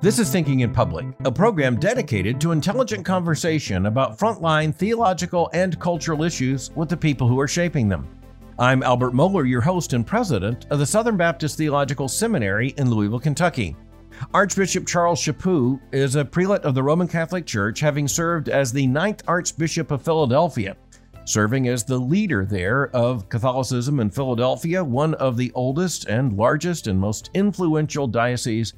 This is Thinking in Public, a program dedicated to intelligent conversation about frontline theological and cultural issues with the people who are shaping them. I'm Albert Mohler, your host and president of the Southern Baptist Theological Seminary in Louisville, Kentucky. Archbishop Charles Chaput is a prelate of the Roman Catholic Church, having served as the ninth Archbishop of Philadelphia, serving as the leader there of Catholicism in Philadelphia, one of the oldest and largest and most influential dioceses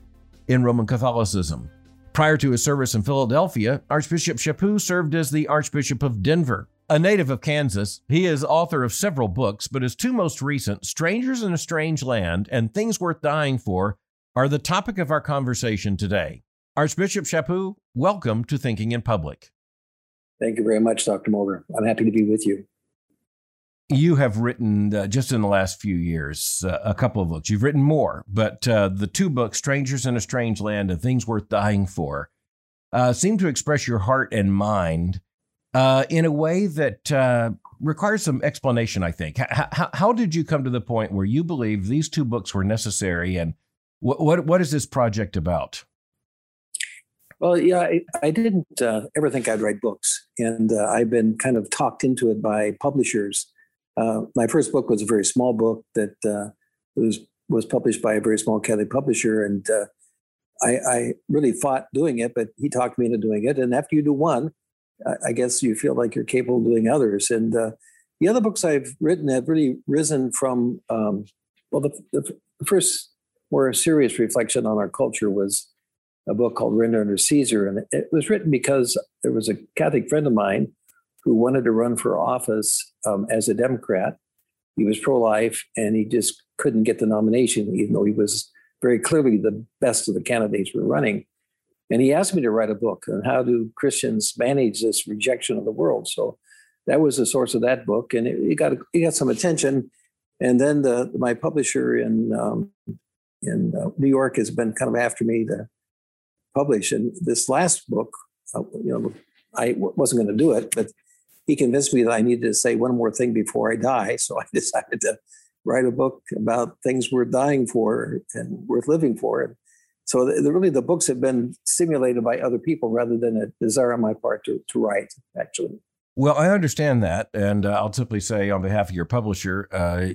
in Roman Catholicism. Prior to his service in Philadelphia, Archbishop Chaput served as the Archbishop of Denver. A native of Kansas, he is author of several books, but his two most recent, Strangers in a Strange Land and Things Worth Dying For, are the topic of our conversation today. Archbishop Chaput, welcome to Thinking in Public. Thank you very much, Dr. Mohler. I'm happy to be with you. You have written uh, just in the last few years uh, a couple of books. You've written more, but uh, the two books, Strangers in a Strange Land and Things Worth Dying For, uh, seem to express your heart and mind uh, in a way that uh, requires some explanation, I think. H- how, how did you come to the point where you believe these two books were necessary, and what, what, what is this project about? Well, yeah, I, I didn't ever think I'd write books, and I've been kind of talked into it by publishers uh, my first book was a very small book that uh, was was published by a very small Catholic publisher, and uh, I, I, really fought doing it, but he talked me into doing it. And after you do one, I, I guess you feel like you're capable of doing others. And uh, the other books I've written have really risen from um, well, the, the, first more serious reflection on our culture was a book called Render Unto Caesar, and it was written because there was a Catholic friend of mine who wanted to run for office um, as a Democrat. He was pro life and he just couldn't get the nomination, even though he was very clearly the best of the candidates were running. And he asked me to write a book on how do Christians manage this rejection of the world. So that was the source of that book, and it, it got it got some attention. And then the my publisher in um, in uh, New York has been kind of after me to publish. And this last book, uh, you know, I w- wasn't going to do it, but he convinced me that I needed to say one more thing before I die. So I decided to write a book about things worth dying for and worth living for. And so the, the, really the books have been stimulated by other people rather than a desire on my part to, to write, actually. Well, I understand that. And uh, I'll simply say on behalf of your publisher, uh,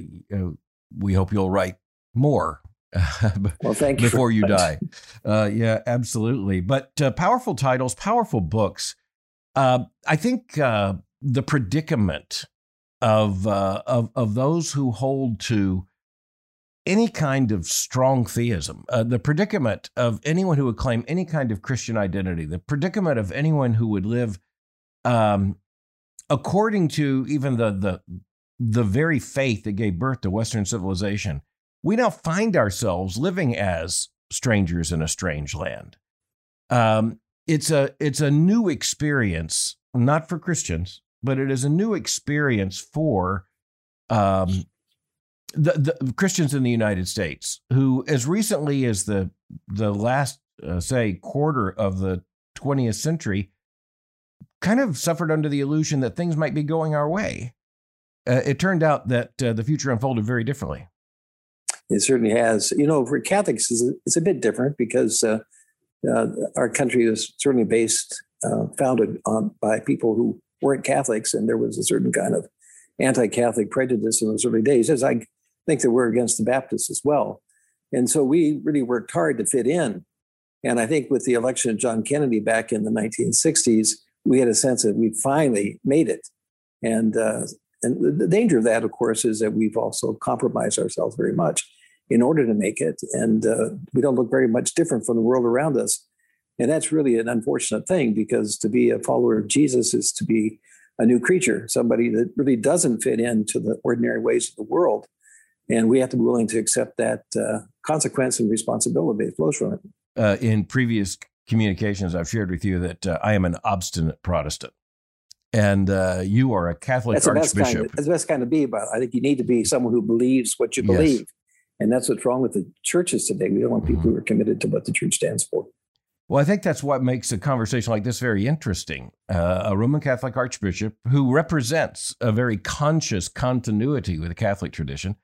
we hope you'll write more well, thank you before you die. Uh, yeah, absolutely. But uh, powerful titles, powerful books. Uh, I think uh, the predicament of uh, of of those who hold to any kind of strong theism, uh, the predicament of anyone who would claim any kind of Christian identity, the predicament of anyone who would live um, according to even the the the very faith that gave birth to Western civilization. We now find ourselves living as strangers in a strange land. Um, it's a it's a new experience, not for Christians, but it is a new experience for um, the, the, Christians in the United States, who, as recently as the the last, uh, say, quarter of the 20th century, kind of suffered under the illusion that things might be going our way. Uh, it turned out that uh, the future unfolded very differently. It certainly has. You know, for Catholics, it's a, it's a bit different because uh, uh, our country is certainly based, uh, founded on, by people who weren't Catholics, and there was a certain kind of anti-Catholic prejudice in those early days, as I think there were against the Baptists as well. And so we really worked hard to fit in. And I think with the election of John Kennedy back in the 1960s, we had a sense that we finally made it. And uh, and the danger of that, of course, is that we've also compromised ourselves very much in order to make it, and uh, we don't look very much different from the world around us. And that's really an unfortunate thing because to be a follower of Jesus is to be a new creature, somebody that really doesn't fit into the ordinary ways of the world. And we have to be willing to accept that uh, consequence and responsibility that flows from it. Uh, in previous communications, I've shared with you that uh, I am an obstinate Protestant. And uh, you are a Catholic that's archbishop. The best kind of, that's the best kind to be but I think you need to be someone who believes what you believe. Yes. And that's what's wrong with the churches today. We don't want people who are committed to what the church stands for. Well, I think that's what makes a conversation like this very interesting. Uh, a Roman Catholic archbishop who represents a very conscious continuity with the Catholic tradition,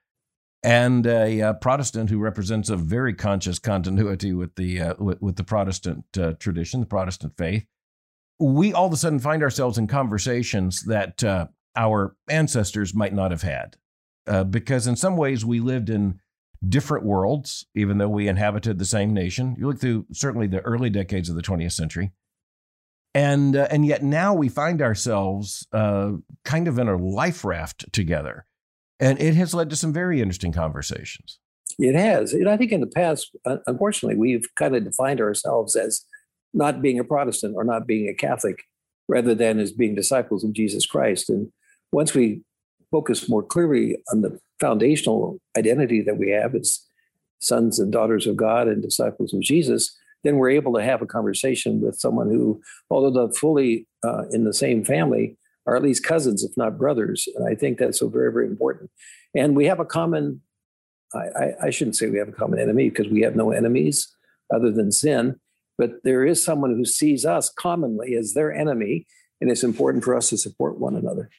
and a, a uh, Protestant who represents a very conscious continuity with the uh, with, with, the Protestant uh, tradition, the Protestant faith. We all of a sudden find ourselves in conversations that uh, our ancestors might not have had, uh, because in some ways we lived in different worlds, even though we inhabited the same nation. You look through certainly the early decades of the 20th century. And, uh, and yet now we find ourselves uh, kind of in a life raft together. And it has led to some very interesting conversations. It has. And I think in the past, unfortunately, we've kind of defined ourselves as not being a Protestant or not being a Catholic rather than as being disciples of Jesus Christ. And once we focus more clearly on the foundational identity that we have as sons and daughters of God and disciples of Jesus, then we're able to have a conversation with someone who, although not fully uh, in the same family, are at least cousins, if not brothers. And I think that's so very, very important. And we have a common, I, I, I shouldn't say we have a common enemy because we have no enemies other than sin, but there is someone who sees us commonly as their enemy. And it's important for us to support one another.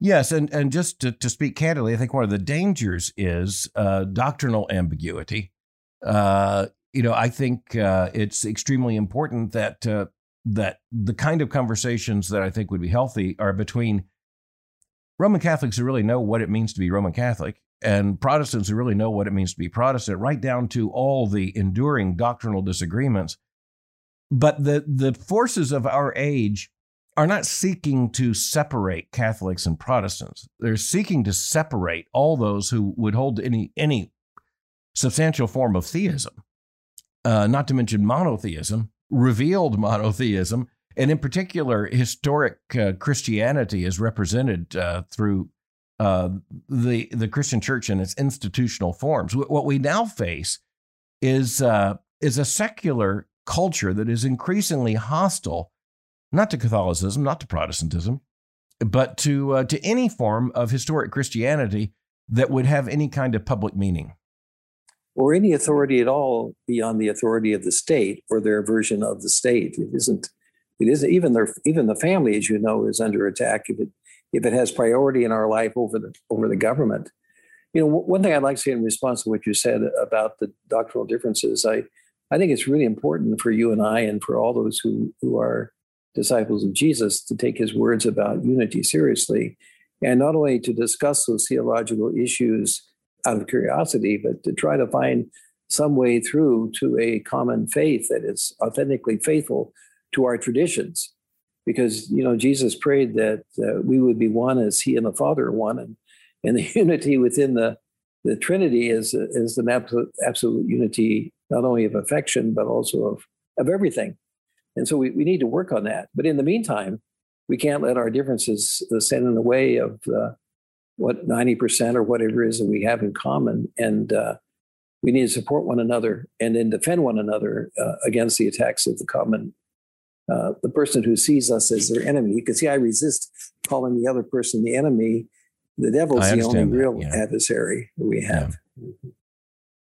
Yes, and and just to, to speak candidly, I think one of the dangers is uh, doctrinal ambiguity. Uh, you know, I think uh, it's extremely important that uh, that the kind of conversations that I think would be healthy are between Roman Catholics who really know what it means to be Roman Catholic and Protestants who really know what it means to be Protestant, right down to all the enduring doctrinal disagreements. But the the forces of our age are not seeking to separate Catholics and Protestants. They're seeking to separate all those who would hold any any substantial form of theism, uh, not to mention monotheism, revealed monotheism, and in particular, historic uh, Christianity is represented uh, through uh, the the Christian Church in its institutional forms. What we now face is uh, is a secular culture that is increasingly hostile not to Catholicism, not to Protestantism, but to uh, to any form of historic Christianity that would have any kind of public meaning, or any authority at all beyond the authority of the state or their version of the state. It isn't. It isn't even their even the family, as you know, is under attack if it if it has priority in our life over the over the government. You know, one thing I'd like to say in response to what you said about the doctrinal differences, I I think it's really important for you and I, and for all those who who are disciples of Jesus to take his words about unity seriously and not only to discuss those theological issues out of curiosity, but to try to find some way through to a common faith that is authentically faithful to our traditions. Because, you know, Jesus prayed that uh, we would be one as he and the Father are one. And, and the unity within the, the Trinity is, is an absolute, absolute unity, not only of affection, but also of, of everything. And so we, we need to work on that. But in the meantime, we can't let our differences uh, stand in the way of uh, what 90% or whatever it is that we have in common. And uh, we need to support one another and then defend one another uh, against the attacks of the common, uh, the person who sees us as their enemy. You can see I resist calling the other person the enemy. The devil's the only that, real yeah. adversary we have. Yeah.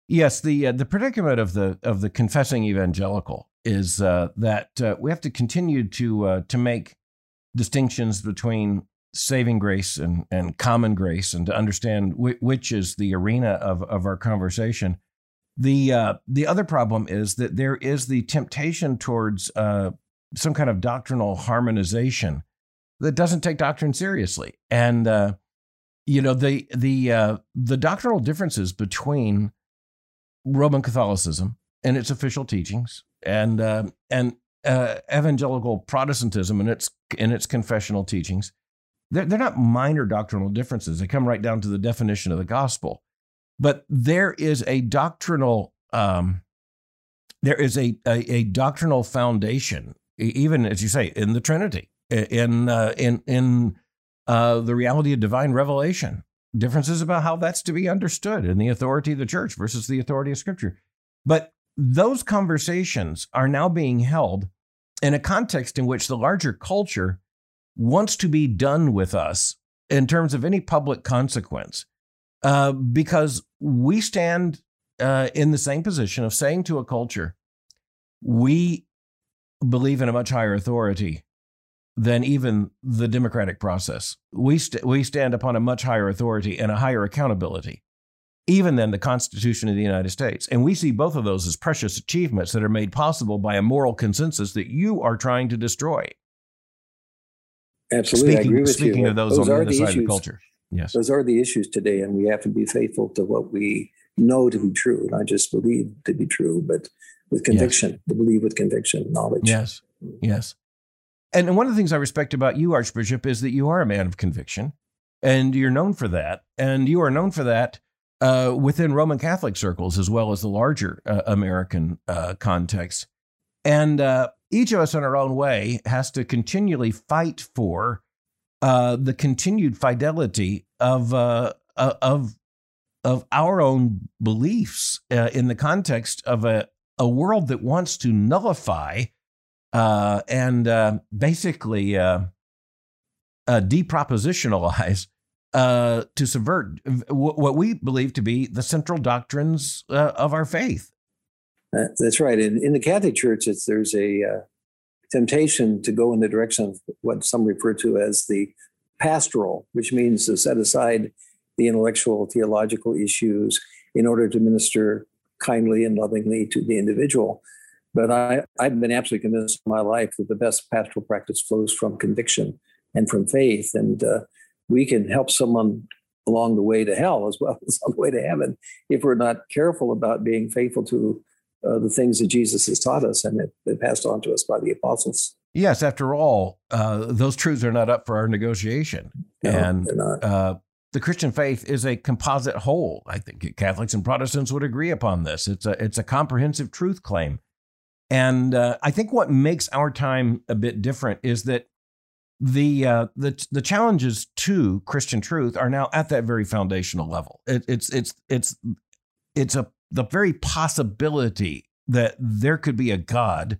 Yes, the uh, the predicament of the of the confessing evangelical is uh, that uh, we have to continue to uh, to make distinctions between saving grace and, and common grace, and to understand which is the arena of, of our conversation. The uh, the other problem is that there is the temptation towards uh, some kind of doctrinal harmonization that doesn't take doctrine seriously, and uh, you know the the the doctrinal differences between Roman Catholicism and its official teachings, and uh, and uh, evangelical Protestantism and its in its confessional teachings. They're, they're not minor doctrinal differences. They come right down to the definition of the gospel. But there is a doctrinal um, there is a, a, a doctrinal foundation, even as you say, in the Trinity, in uh, in in uh, the reality of divine revelation, differences about how that's to be understood in the authority of the church versus the authority of scripture. But those conversations are now being held in a context in which the larger culture wants to be done with us in terms of any public consequence uh, because we stand uh, in the same position of saying to a culture, we believe in a much higher authority than even the democratic process. We, st- we stand upon a much higher authority and a higher accountability, even than the Constitution of the United States. And we see both of those as precious achievements that are made possible by a moral consensus that you are trying to destroy. Absolutely, speaking, I agree with speaking you. of those, those on the other the side issues. of the culture. Yes. Those are the issues today, and we have to be faithful to what we know to be true, not just believe to be true, but with conviction, to believe with conviction, knowledge. Yes. Yes. And one of the things I respect about you, Archbishop, is that you are a man of conviction, and you're known for that. And you are known for that uh, within Roman Catholic circles as well as the larger uh, American uh, context. And uh, each of us, in our own way, has to continually fight for uh, the continued fidelity of uh, of of our own beliefs in the context of a a world that wants to nullify and basically uh, to subvert what we believe to be the central doctrines of our faith. that's right. In, in the Catholic Church, there's a temptation to go in the direction of what some refer to as the pastoral, which means to set aside the intellectual theological issues in order to minister kindly and lovingly to the individual. But I, I've been absolutely convinced in my life that the best pastoral practice flows from conviction and from faith. And uh, we can help someone along the way to hell as well as on the way to heaven if we're not careful about being faithful to uh, the things that Jesus has taught us and that, that passed on to us by the apostles. Yes, after all, uh, those truths are not up for our negotiation. No, and not. uh, the Christian faith is a composite whole. I think Catholics and Protestants would agree upon this. It's a it's a comprehensive truth claim, and uh, I think what makes our time a bit different is that the uh, the the challenges to Christian truth are now at that very foundational level. It, it's it's it's it's a the very possibility that there could be a God,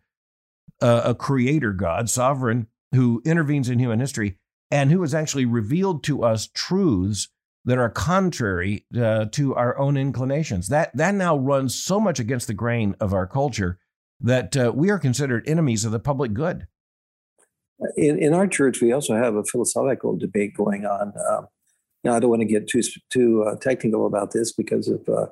uh, a creator God, sovereign, who intervenes in human history and who has actually revealed to us truths that are contrary uh, to our own inclinations. That that now runs so much against the grain of our culture that uh, we are considered enemies of the public good. In, in our church, we also have a philosophical debate going on. Um, now, I don't want to get too too uh, technical about this because of uh,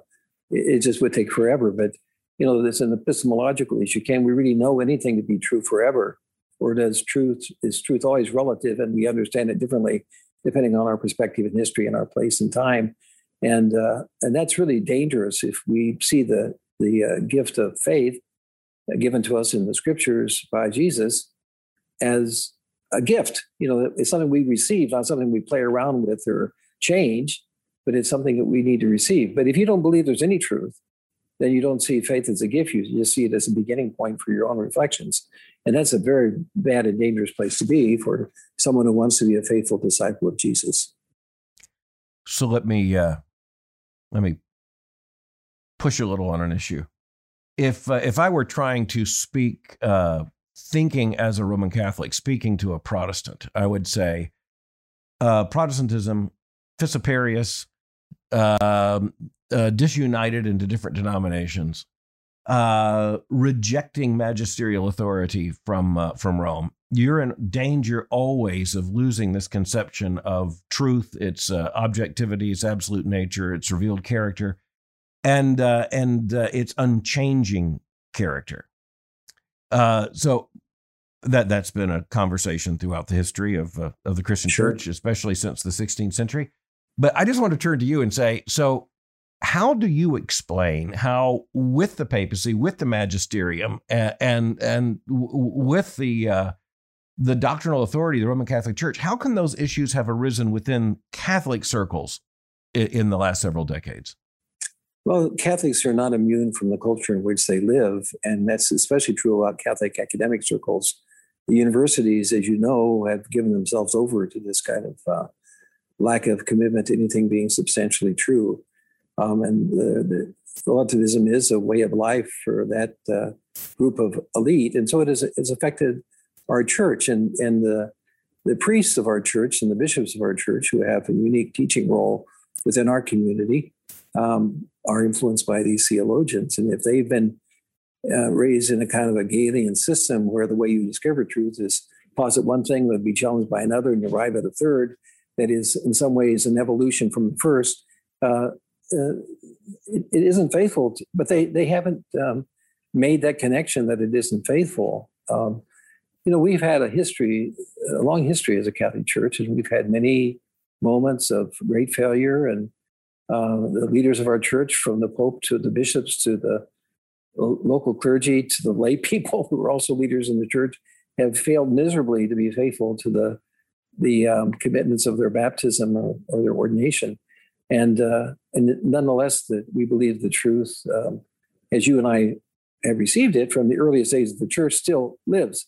it, it just would take forever. But you know, there's an epistemological issue. Can we really know anything to be true forever? or does truth is truth always relative and we understand it differently depending on our perspective in history and our place and time and uh, and that's really dangerous if we see the the uh, gift of faith given to us in the scriptures by jesus as a gift you know it's something we receive not something we play around with or change but it's something that we need to receive but if you don't believe there's any truth then you don't see faith as a gift you just see it as a beginning point for your own reflections and that's a very bad and dangerous place to be for someone who wants to be a faithful disciple of Jesus. So let me uh, let me push a little on an issue. If uh, if I were trying to speak, uh, thinking as a Roman Catholic, speaking to a Protestant, I would say uh, Protestantism, Fissiparous, um, uh, disunited into different denominations, uh, rejecting magisterial authority from uh, from Rome, you're in danger always of losing this conception of truth, its uh, objectivity, its absolute nature, its revealed character, and uh, and uh, its unchanging character. Uh, so that that's been a conversation throughout the history of of the Christian Sure. Church, especially since the 16th century. But I just want to turn to you and say, so how do you explain how with the papacy with the magisterium and and, and with the uh, the doctrinal authority of the roman catholic church how can those issues have arisen within catholic circles in, in the last several decades well catholics are not immune from the culture in which they live and that's especially true about catholic academic circles. The universities as you know have given themselves over to this kind of uh, lack of commitment to anything being substantially true. Um, and the, the, relativism is a way of life for that uh, group of elite, and so it has, affected our church and and the the priests of our church and the bishops of our church who have a unique teaching role within our community. Um, are influenced by these theologians, and if they've been uh, raised in a kind of a Hegelian system where the way you discover truth is posit one thing would be challenged by another and you arrive at a third that is in some ways an evolution from the first. Uh, uh, it, it isn't faithful, to, but they they haven't um, made that connection that it isn't faithful. Um, you know, we've had a history, a long history as a Catholic Church, and we've had many moments of great failure. And uh, the leaders of our church, from the Pope to the bishops to the local clergy to the lay people who are also leaders in the church, have failed miserably to be faithful to the the um, commitments of their baptism or, or their ordination. And uh, and nonetheless, that we believe the truth, um, as you and I have received it from the earliest days of the church, still lives.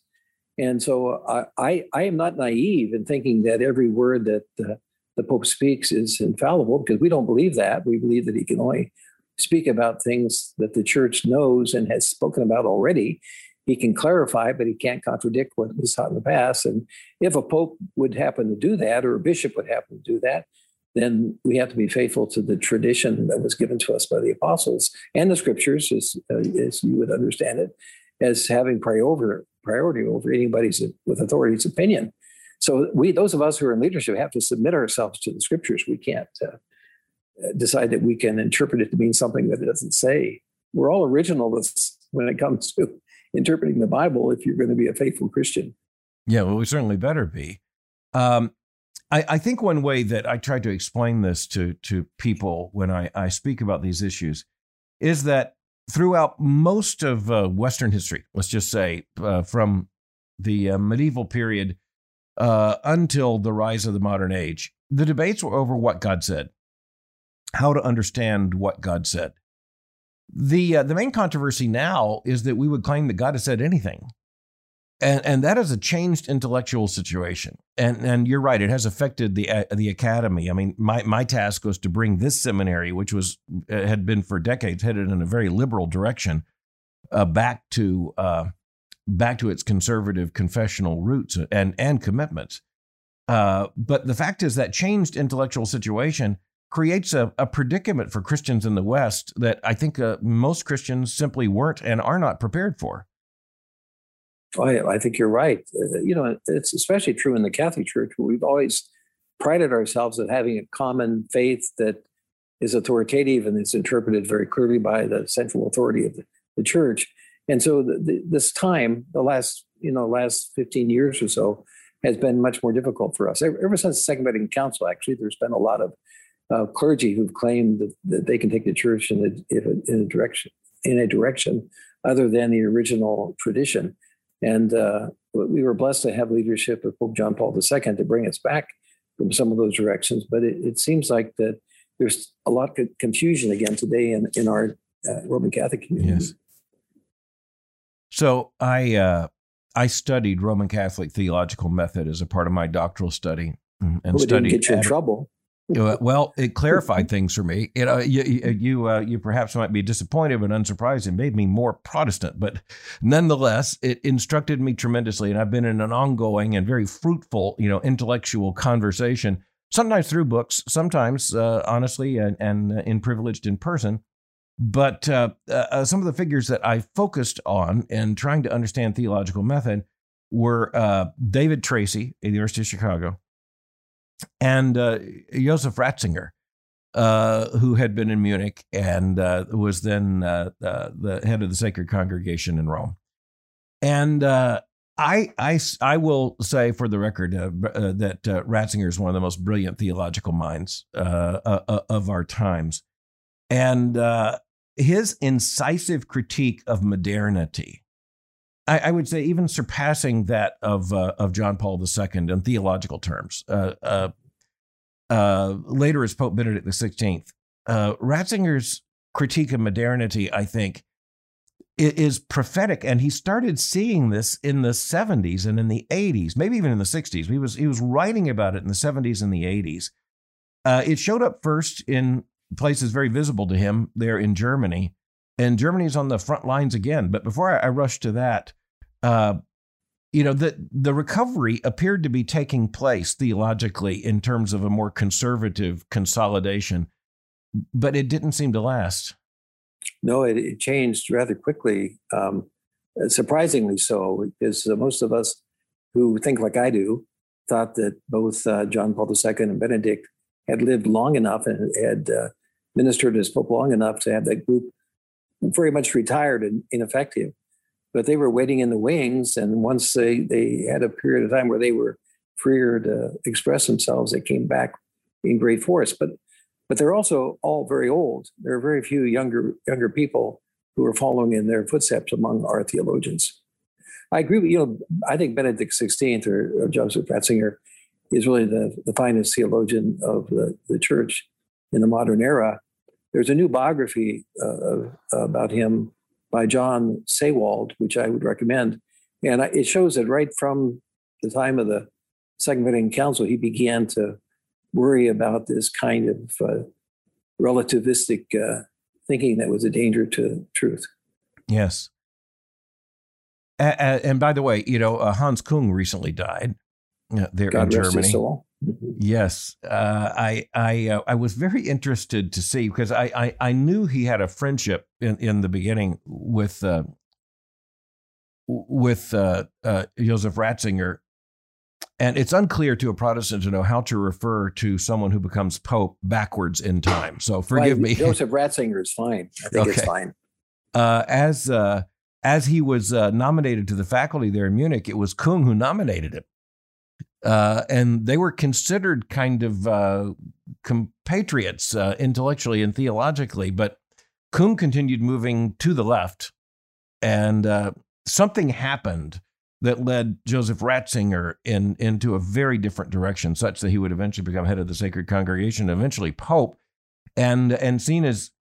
And so I, I, I am not naive in thinking that every word that uh, the Pope speaks is infallible because we don't believe that. We believe that he can only speak about things that the church knows and has spoken about already. He can clarify, but he can't contradict what was taught in the past. And if a pope would happen to do that, or a bishop would happen to do that, then we have to be faithful to the tradition that was given to us by the apostles and the scriptures, as, uh, as you would understand it, as having priority priority over anybody's with authority's opinion. So we, those of us who are in leadership, have to submit ourselves to the scriptures. We can't uh, decide that we can interpret it to mean something that it doesn't say. We're all originalists when it comes to interpreting the Bible. If you're going to be a faithful Christian, yeah, well, we certainly better be. Um, I, I, think one way that I try to explain this to to people when I, I speak about these issues is that throughout most of uh, Western history, let's just say uh, from the uh, medieval period uh, until the rise of the modern age, the debates were over what God said, how to understand what God said. The uh, the main controversy now is that we would claim that God has said anything, and and that is a changed intellectual situation. And and you're right, it has affected the uh, the academy. I mean, my my task was to bring this seminary, which was uh, had been for decades headed in a very liberal direction, uh, back to uh, back to its conservative confessional roots and and commitments. Uh, but the fact is that changed intellectual situation creates a, a predicament for Christians in the West that I think uh, most Christians simply weren't and are not prepared for. I, I think you're right. Uh, you know, it's especially true in the Catholic Church, where we've always prided ourselves at having a common faith that is authoritative and is interpreted very clearly by the central authority of the, the church. And so the, the, this time, the last you know last 15 years or so, has been much more difficult for us. Ever, ever since the Second Vatican Council, actually, there's been a lot of uh, clergy who've claimed that, that, they can take the church in a, in a direction in a direction other than the original tradition. And uh, we were blessed to have leadership of Pope John Paul II to bring us back from some of those directions. But it, it seems like that there's a lot of confusion again today in, in our uh, Roman Catholic community. Yes. So I uh, I studied Roman Catholic theological method as a part of my doctoral study, mm, and well, studied. Didn't get you in trouble. Uh, well, it clarified things for me. You know, you you, uh, you perhaps might be disappointed, but unsurprised. It made me more Protestant, but nonetheless, it instructed me tremendously, and I've been in an ongoing and very fruitful, you know, intellectual conversation. Sometimes through books, sometimes uh, honestly, and, and uh, in privileged in person. But uh, uh, some of the figures that I focused on in trying to understand theological method were David Tracy at the University of Chicago and uh, Joseph Ratzinger, uh, who had been in Munich and uh, was then uh, the head of the Sacred Congregation in Rome. And uh, I, I, I will say for the record uh, that Ratzinger is one of the most brilliant theological minds of our times. And his incisive critique of modernity I, I, would say even surpassing that of uh, of John Paul II in theological terms. Uh, uh, uh later as Pope Benedict XVI, uh, Ratzinger's critique of modernity, I think, is prophetic, and he started seeing this in the 70s and in the 80s, maybe even in the 60s. He was he was writing about it in the 70s and the 80s. Uh, it showed up first in places very visible to him there in Germany, and Germany's on the front lines again. But before I, I rush to that, uh, you know, the the recovery appeared to be taking place theologically in terms of a more conservative consolidation, but it didn't seem to last. No, it, it changed rather quickly, um, surprisingly so, because most of us who think like I do thought that both uh, John Paul II and Benedict had lived long enough and had uh, ministered as Pope long enough to have that group very much retired and ineffective. But they were waiting in the wings, and once they, they had a period of time where they were freer to express themselves, they came back in great force. But but they're also all very old. There are very few younger younger people who are following in their footsteps among our theologians. I agree with you know I think Benedict XVI or, or Joseph Ratzinger is really the, the finest theologian of the, the church in the modern era. There's a new biography uh, about him by John Seewald, which I would recommend. And it shows that right from the time of the Second Vatican Council, he began to worry about this kind of uh, relativistic uh, thinking that was a danger to truth. Yes. and by the way, you know, uh, Hans Kung recently died uh, there God in Germany. Yes, uh, I I uh, I was very interested to see because I, I, I knew he had a friendship in, in the beginning with uh, with uh, uh, Joseph Ratzinger, and it's unclear to a Protestant to know how to refer to someone who becomes pope backwards in time. So forgive well, me. Joseph Ratzinger is fine. I think okay. it's fine. as as he was nominated to the faculty there in Munich, it was Kung who nominated him. Uh, and they were considered kind of uh, compatriots uh, intellectually and theologically. But Kung continued moving to the left, and uh, something happened that led Joseph Ratzinger in into a very different direction, such that he would eventually become head of the Sacred Congregation, eventually Pope, and and seen as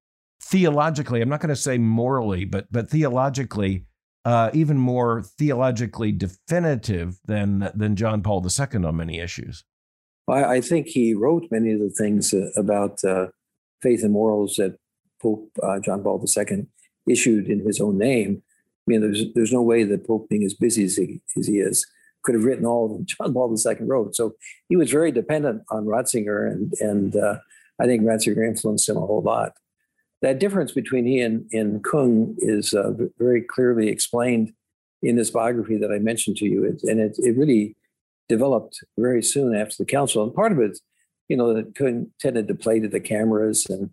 theologically, I'm not going to say morally, but but theologically uh, even more theologically definitive than than John Paul II on many issues. I, I think he wrote many of the things uh, about uh, faith and morals that Pope uh, John Paul II issued in his own name. I mean, there's there's no way that Pope, being as busy as he, as he is, could have written all that John Paul II wrote. So he was very dependent on Ratzinger, and and uh, I think Ratzinger influenced him a whole lot that difference between he and, and Kung is uh, very clearly explained in this biography that I mentioned to you. It, and it, it really developed very soon after the council. And part of it, you know, that Kung tended to play to the cameras and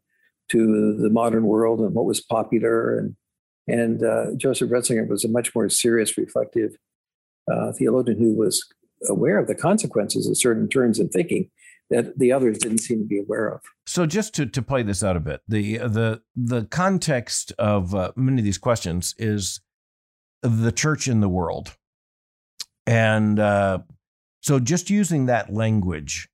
to the modern world and what was popular. And, and uh, Joseph Ratzinger was a much more serious, reflective uh, theologian who was aware of the consequences of certain turns in thinking that the others didn't seem to be aware of. So just to, to play this out a bit, the the the context of uh, many of these questions is the church in the world, and uh, so just using that language,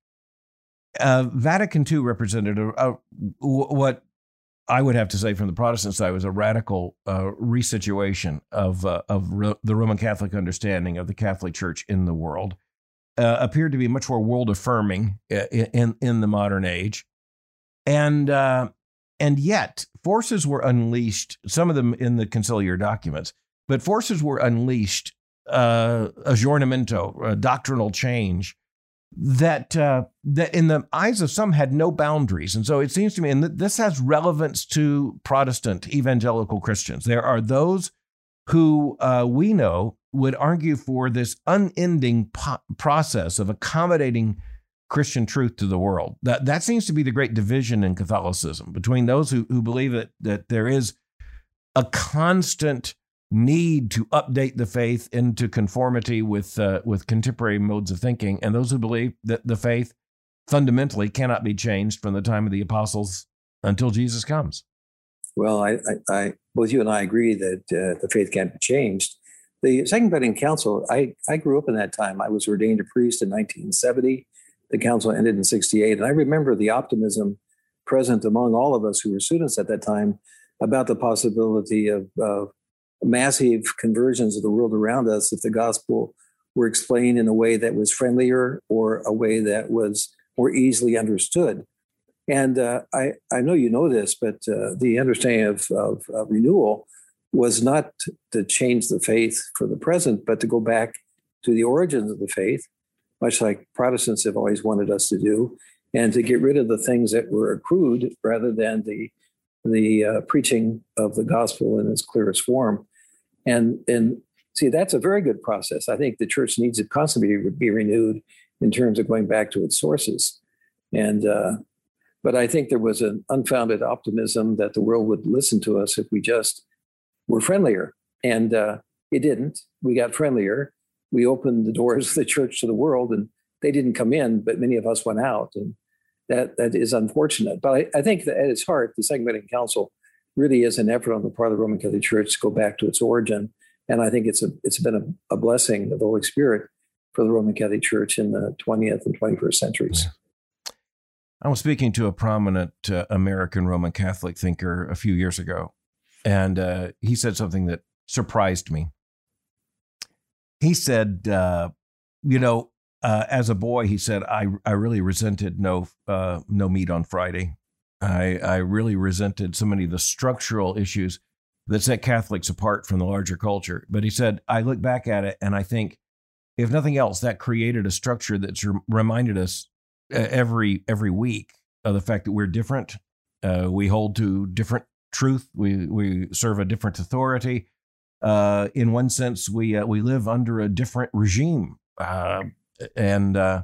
uh, Vatican II represented a, a, what I would have to say from the Protestant side was a radical uh, resituation of uh, of ro- the Roman Catholic understanding of the Catholic Church in the world uh, appeared to be much more world affirming uh, in, in the modern age. And, uh, and yet, forces were unleashed, some of them in the conciliar documents, but forces were unleashed, uh, aggiornamento, doctrinal change, that uh, that in the eyes of some had no boundaries, and so it seems to me, and this has relevance to Protestant evangelical Christians. There are those who uh, we know would argue for this unending po- process of accommodating Christian truth to the world. That that seems to be the great division in Catholicism between those who, who believe that that there is a constant need to update the faith into conformity with uh, with contemporary modes of thinking, and those who believe that the faith fundamentally cannot be changed from the time of the apostles until Jesus comes. Well, I, I, I both you and I agree that uh, the faith can't be changed. The Second Vatican Council, I, I grew up in that time. I was ordained a priest in 1970. The council ended in 68. And I remember the optimism present among all of us who were students at that time about the possibility of uh, massive conversions of the world around us if the gospel were explained in a way that was friendlier or a way that was more easily understood. And uh, I, I know you know this, but uh, the understanding of, of, renewal was not to change the faith for the present, but to go back to the origins of the faith, much like Protestants have always wanted us to do, and to get rid of the things that were accrued rather than the the uh, preaching of the gospel in its clearest form. And, and see, that's a very good process. I think the church needs to constantly be renewed in terms of going back to its sources. And, uh, but I think there was an unfounded optimism that the world would listen to us if we just were friendlier. And uh, it didn't. We got friendlier. We opened the doors of the church to the world, and they didn't come in, but many of us went out. And that that is unfortunate. But I, I think that at its heart, the Vatican Council really is an effort on the part of the Roman Catholic Church to go back to its origin, and I think it's a it's been a, a blessing of the Holy Spirit for the Roman Catholic Church in the 20th and 21st centuries. I was speaking to a prominent uh, American Roman Catholic thinker a few years ago, and uh, he said something that surprised me. He said, uh, "You know, uh, as a boy, he said, I, I really resented no, uh, no meat on Friday. I, I really resented so many of the structural issues that set Catholics apart from the larger culture. But he said, I look back at it and I think, if nothing else, that created a structure that's reminded us every every week of the fact that we're different. Uh, we hold to different truth. We we serve a different authority. Uh, in one sense, we uh, we live under a different regime. Uh, and uh,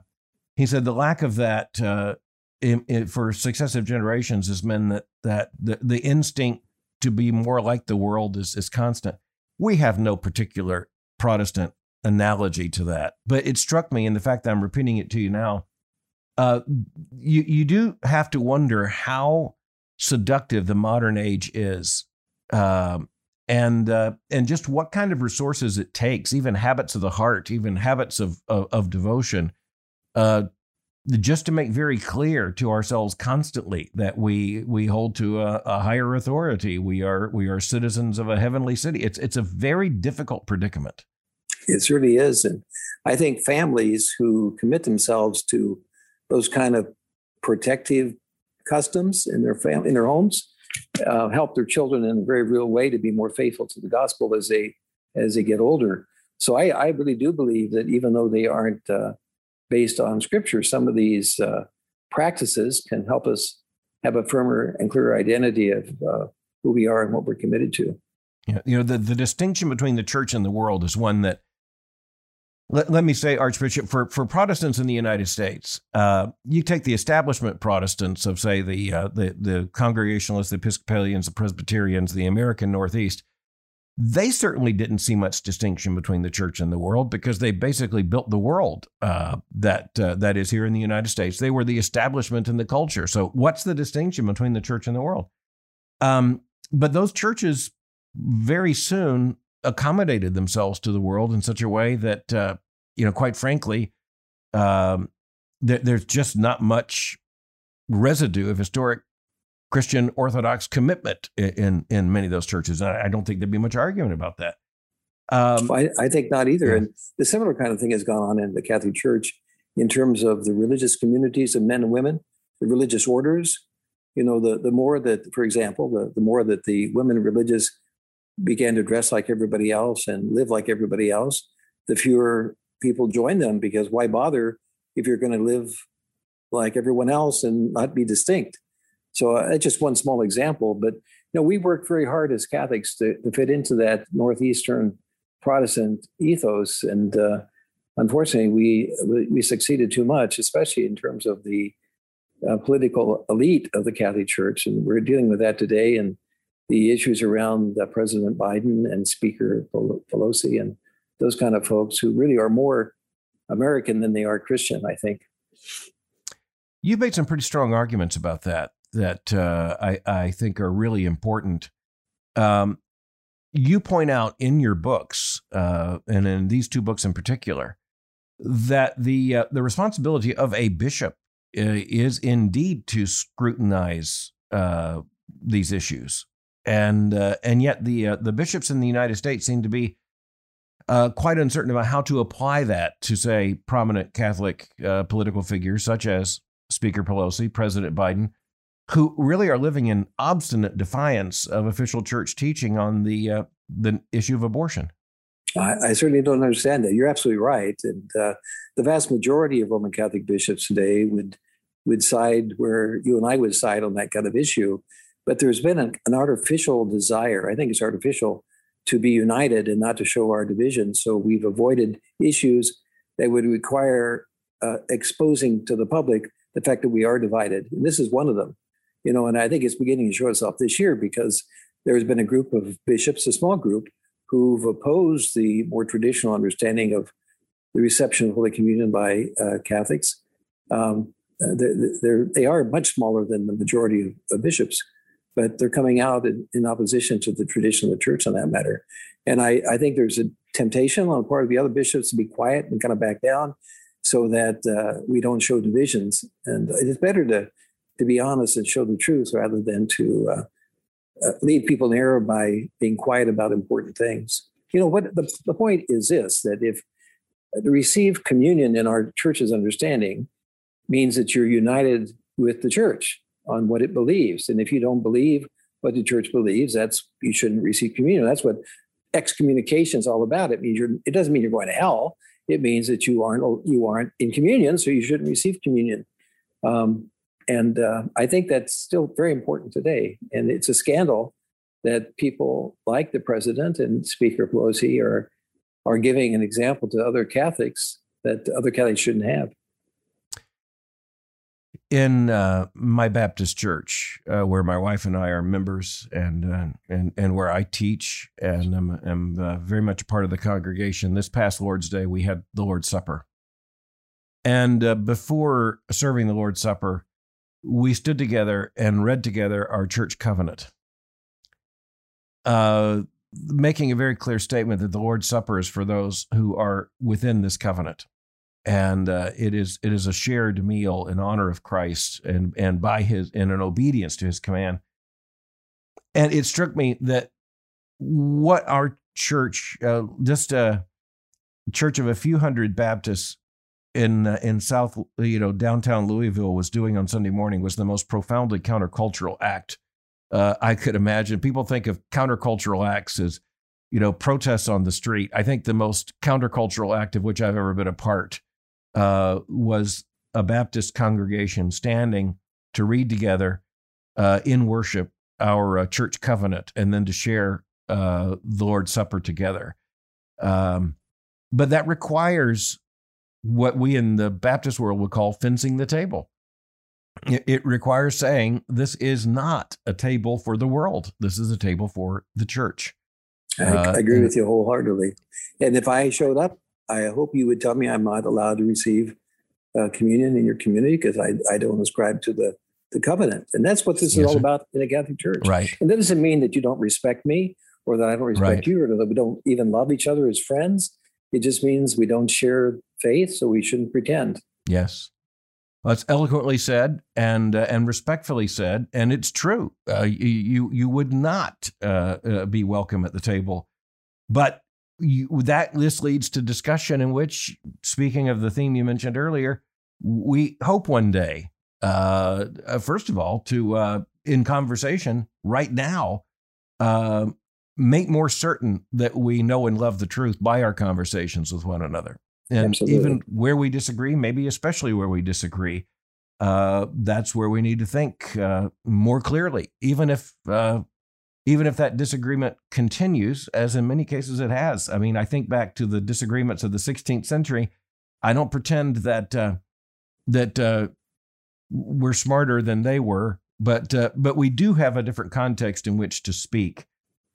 he said the lack of that uh, in, in, for successive generations has meant that that the, the instinct to be more like the world is is constant. We have no particular Protestant analogy to that, but it struck me, in the fact that I'm repeating it to you now. Uh, you you do have to wonder how seductive the modern age is. Um, and uh, and just what kind of resources it takes, even habits of the heart, even habits of of, of devotion, uh, just to make very clear to ourselves constantly that we we hold to a, a, higher authority. We are we are citizens of a heavenly city. It's it's a very difficult predicament. It certainly is, and I think families who commit themselves to those kind of protective customs in their family in their homes uh, help their children in a very real way to be more faithful to the gospel as they as they get older. So I, I really do believe that even though they aren't uh, based on scripture, some of these uh, practices can help us have a firmer and clearer identity of uh, who we are and what we're committed to. Yeah, you know the the distinction between the church and the world is one that let, let me say, Archbishop, for, for Protestants in the United States, uh, you take the establishment Protestants of, say, the, uh, the, the Congregationalists, the Episcopalians, the Presbyterians, the American Northeast, they certainly didn't see much distinction between the church and the world because they basically built the world uh, that uh, that is here in the United States. They were the establishment and the culture. So, what's the distinction between the church and the world? Um, but those churches very soon accommodated themselves to the world in such a way that, uh, you know, quite frankly, um, th- there's just not much residue of historic Christian Orthodox commitment in, in, in many of those churches. I, I, don't think there'd be much argument about that. Um, I, I, think not either. Yeah. And the similar kind of thing has gone on in the Catholic Church in terms of the religious communities of men and women, the religious orders. You know, the, the more that, for example, the, the more that the women religious began to dress like everybody else and live like everybody else, the fewer people join them because why bother if you're going to live like everyone else and not be distinct? So uh, that's just one small example. But you know, we work very hard as Catholics to, to fit into that northeastern Protestant ethos, and uh, unfortunately, we we succeeded too much, especially in terms of the uh, political elite of the Catholic Church, and we're dealing with that today. And the issues around uh, President Biden and Speaker Pelosi and those kind of folks who really are more American than they are Christian, I think. You've made some pretty strong arguments about that that uh, I, I think are really important. Um, you point out in your books, uh, and in these two books in particular, that the uh, the responsibility of a bishop uh, is indeed to scrutinize uh, these issues and uh, and yet the uh, the bishops in the United States seem to be uh, quite uncertain about how to apply that to say prominent Catholic uh, political figures such as Speaker Pelosi, President Biden, who really are living in obstinate defiance of official church teaching on the uh, the issue of abortion. I, I, certainly don't understand that. You're absolutely right, and uh, the vast majority of Roman Catholic bishops today would would side where you and I would side on that kind of issue but there's been an, an artificial desire. I think it's artificial to be united and not to show our division. So we've avoided issues that would require uh, exposing to the public the fact that we are divided. And this is one of them, you know. And I think it's beginning to show itself this year because there has been a group of bishops, a small group, who've opposed the more traditional understanding of the reception of Holy Communion by uh, Catholics. Um, uh, they're, they're, they are much smaller than the majority of bishops, but they're coming out in, in, opposition to the tradition of the church on that matter. And I, I, think there's a temptation on the part of the other bishops to be quiet and kind of back down so that uh, we don't show divisions. And it's better to, to be honest and show the truth rather than to uh, uh, lead people in error by being quiet about important things. You know, what the, the point is this that if to receive communion in our church's understanding means that you're united with the church on what it believes. And if you don't believe what the church believes, that's you shouldn't receive communion. That's what excommunication is all about. It means you're it doesn't mean you're going to hell. It means that you aren't you aren't in communion, so you shouldn't receive communion. Um, and uh, I think that's still very important today. And it's a scandal that people like the president and Speaker Pelosi are are giving an example to other Catholics that other Catholics shouldn't have. In uh, my Baptist church, uh, where my wife and I are members, and uh, and and where I teach, and am, am uh, very much a part of the congregation. This past Lord's Day, we had the Lord's Supper, and uh, before serving the Lord's Supper, we stood together and read together our church covenant. Uh, making a very clear statement that the Lord's Supper is for those who are within this covenant, and uh, it is it is a shared meal in honor of Christ and and by His and in obedience to His command. And it struck me that what our church, uh, just a church of a few hundred Baptists in uh, in South, you know, downtown Louisville was doing on Sunday morning was the most profoundly countercultural act uh, I could imagine. People think of countercultural acts as, you know, protests on the street. I think the most countercultural act of which I've ever been a part uh, was a Baptist congregation standing to read together uh, in worship our uh, church covenant and then to share uh, the Lord's Supper together. Um, but that requires what we in the Baptist world would call fencing the table it requires saying this is not a table for the world. This is a table for the church. I, uh, I agree with you wholeheartedly. And if I showed up, I hope you would tell me I'm not allowed to receive uh, communion in your community because I, I don't ascribe to the, the covenant. And that's what this is yes, all sir. about in a Catholic church. Right. And that doesn't mean that you don't respect me or that I don't respect right. you or that we don't even love each other as friends. It just means we don't share faith, so we shouldn't pretend. Yes. That's eloquently said and uh, and respectfully said, and it's true. Uh, you you would not uh, uh, be welcome at the table, but you, that this leads to discussion in which, speaking of the theme you mentioned earlier, we hope one day, uh, uh, first of all, to in conversation right now, make more certain that we know and love the truth by our conversations with one another. And Absolutely. even where we disagree, maybe especially where we disagree, uh, that's where we need to think uh, more clearly. Even if uh, even if that disagreement continues, as in many cases it has. I mean, I think back to the disagreements of the 16th century. I don't pretend that uh, that uh, we're smarter than they were, but uh, but we do have a different context in which to speak.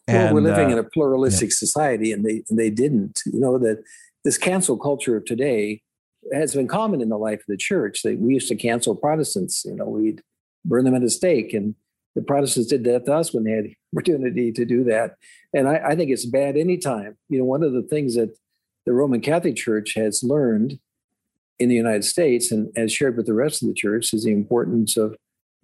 Well, and, we're living in a pluralistic yeah. society, and they and they didn't. You know that this cancel culture of today has been common in the life of the church. That we used to cancel Protestants. You know, we'd burn them at a stake, and the Protestants did that to us when they had the opportunity to do that. And I, I think it's bad anytime. You know, one of the things that the Roman Catholic Church has learned in the United States and has shared with the rest of the church is the importance of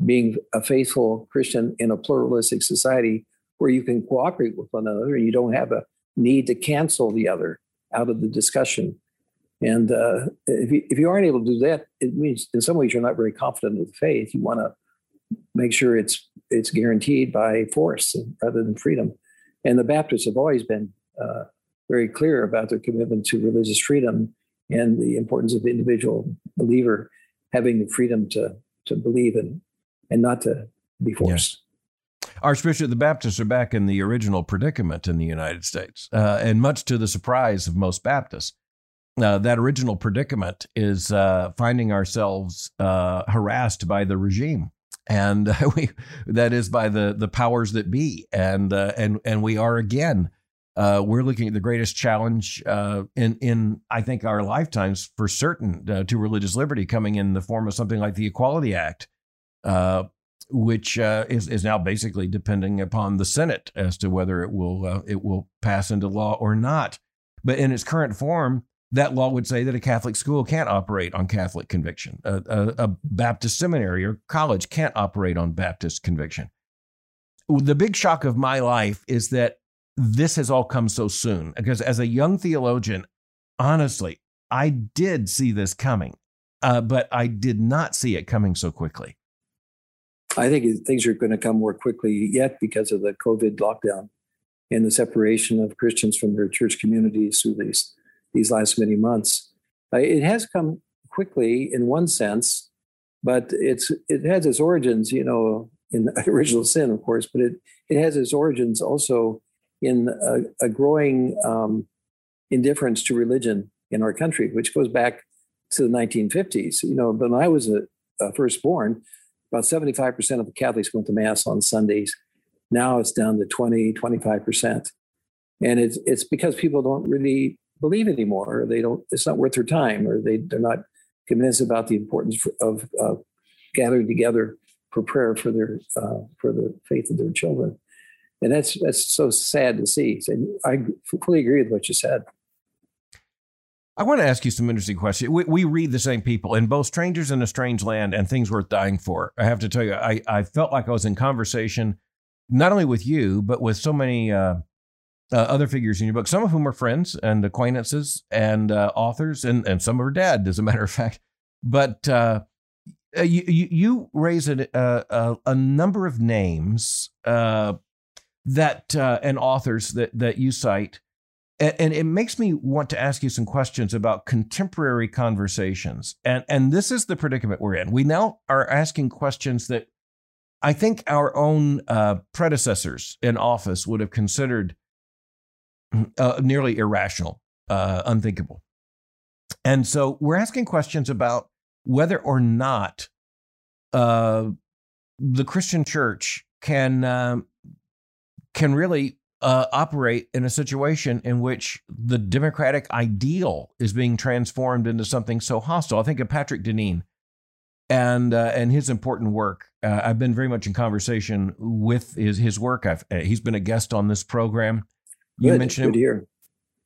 being a faithful Christian in a pluralistic society where you can cooperate with one another and you don't have a need to cancel the other out of the discussion. And uh, if, you, if you aren't able to do that, it means in some ways you're not very confident of the faith. You want to make sure it's it's guaranteed by force rather than freedom. And the Baptists have always been uh, very clear about their commitment to religious freedom and the importance of the individual believer having the freedom to to believe and and not to be forced. Archbishop, the Baptists are back in the original predicament in the United States, uh, and much to the surprise of most Baptists. Uh, that original predicament is uh, finding ourselves uh, harassed by the regime, and we, that is by the the powers that be, and uh, and and we are again. Uh, we're looking at the greatest challenge in in I think our lifetimes for certain to religious liberty coming in the form of something like the Equality Act, which uh, is is now basically depending upon the Senate as to whether it will uh, it will pass into law or not. But in its current form, that law would say that a Catholic school can't operate on Catholic conviction. A, a, a Baptist seminary or college can't operate on Baptist conviction. The big shock of my life is that this has all come so soon. Because as a young theologian, honestly, I did see this coming, uh, but I did not see it coming so quickly. I think things are going to come more quickly yet because of the COVID lockdown and the separation of Christians from their church communities through these these last many months. Uh, it has come quickly in one sense, but it's it has its origins, you know, in original sin, of course, but it it has its origins also in a, a growing um, indifference to religion in our country, which goes back to the 1950s. You know, when I was a, a first born, about 75% of the Catholics went to Mass on Sundays. Now it's down to 20, 25%. And it's, it's because people don't really believe anymore, or they don't, it's not worth their time, or they, they're not convinced about the importance of uh, gathering together for prayer for their, uh, for the faith of their children. And that's, that's so sad to see. And I fully agree with what you said. I want to ask you some interesting questions. We, we, read the same people in both Strangers in a Strange Land and Things Worth Dying For. I have to tell you, I, I felt like I was in conversation not only with you, but with so many uh, uh, other figures in your book, some of whom are friends and acquaintances and uh, authors, and, and some are dead, as a matter of fact. But uh, uh, you, you, raise a, a, a, number of names uh, that and authors that, that you cite and, it makes me want to ask you some questions about contemporary conversations. And, and this is the predicament we're in. We now are asking questions that I think our own uh, predecessors in office would have considered uh, nearly irrational, uh, unthinkable. And so we're asking questions about whether or not uh, the Christian church can um, can really uh, operate in a situation in which the democratic ideal is being transformed into something so hostile. I think of Patrick Deneen and uh, and his important work. Uh, I've been very much in conversation with his his work. I've, uh, he's been a guest on this program. You good, mentioned good him.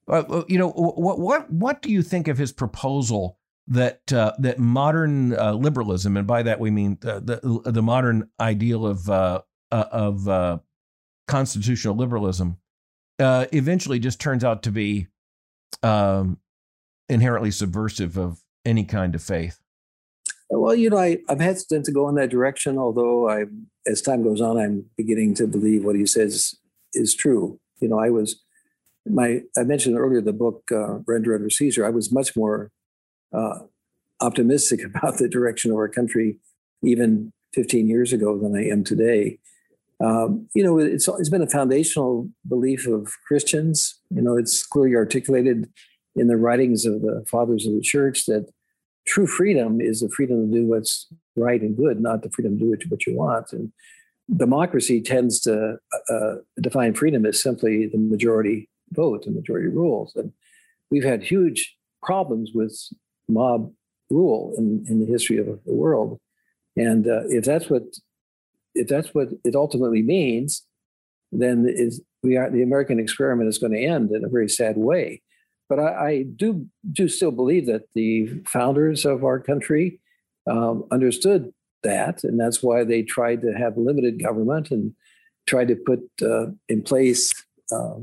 Uh, you know what what what do you think of his proposal that uh, that modern liberalism, and by that we mean the the modern ideal of of constitutional liberalism uh, eventually just turns out to be um, inherently subversive of any kind of faith. Well, you know, I, I'm hesitant to go in that direction, although I, as time goes on, I'm beginning to believe what he says is true. You know, I was, my, I mentioned earlier the book uh, Render Unto Caesar. I was much more uh, optimistic about the direction of our country even 15 years ago than I am today. Um, you know, it's, it's been a foundational belief of Christians. You know, it's clearly articulated in the writings of the fathers of the church that true freedom is the freedom to do what's right and good, not the freedom to do what you want. And democracy tends to uh, define freedom as simply the majority vote and majority rules. And we've had huge problems with mob rule in, in the history of the world. And uh, if that's what if that's what it ultimately means, then is we are the American experiment is going to end in a very sad way. But I, I do do still believe that the founders of our country um, understood that, and that's why they tried to have limited government and tried to put uh, in place uh,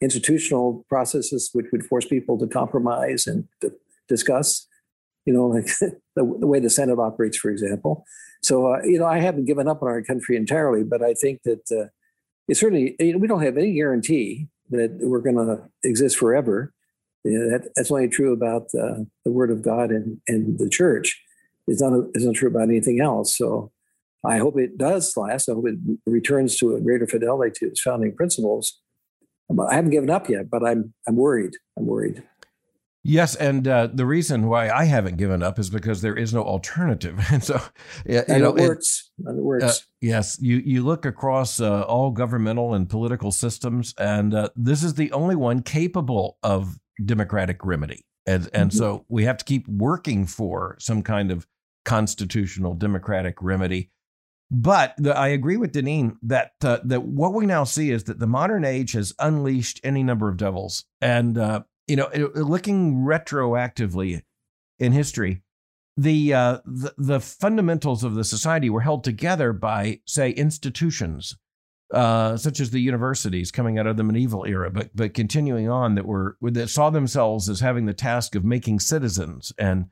institutional processes which would force people to compromise and to discuss. You know, like the, the way the Senate operates, for example. So, uh, you know, I haven't given up on our country entirely, but I think that uh, it's certainly, you know, we don't have any guarantee that we're going to exist forever. You know, that, that's only true about uh, the Word of God and, and the church. It's not, it's not true about anything else. So I hope it does last. I hope it returns to a greater fidelity to its founding principles. But I haven't given up yet, but I'm I'm worried. I'm worried. Yes, and uh, the reason why I haven't given up is because there is no alternative, and so you and know, it works. It, and it works. Uh, yes, you you look across uh, all governmental and political systems, and uh, this is the only one capable of democratic remedy, and and mm-hmm. so we have to keep working for some kind of constitutional democratic remedy. But the, I agree with Deneen that uh, that what we now see is that the modern age has unleashed any number of devils, and uh, you know, looking retroactively in history, the, uh, the, the fundamentals of the society were held together by, say, institutions uh, such as the universities coming out of the medieval era, but but continuing on that were that saw themselves as having the task of making citizens, and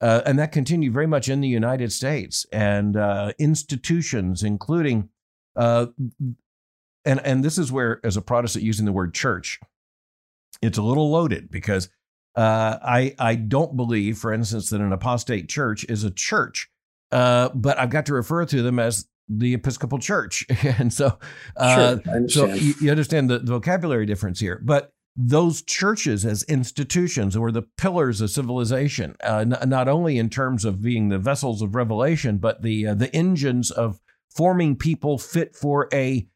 uh, and that continued very much in the United States. And uh, institutions, including. Uh, and and this is where, as a Protestant, using the word church, it's a little loaded because uh, I I don't believe, for instance, that an apostate church is a church, uh, but I've got to refer to them as the Episcopal Church, and so uh, sure, so you, you understand the, the vocabulary difference here, but those churches as institutions were the pillars of civilization, uh, n- not only in terms of being the vessels of revelation, but the uh, the engines of forming people fit for a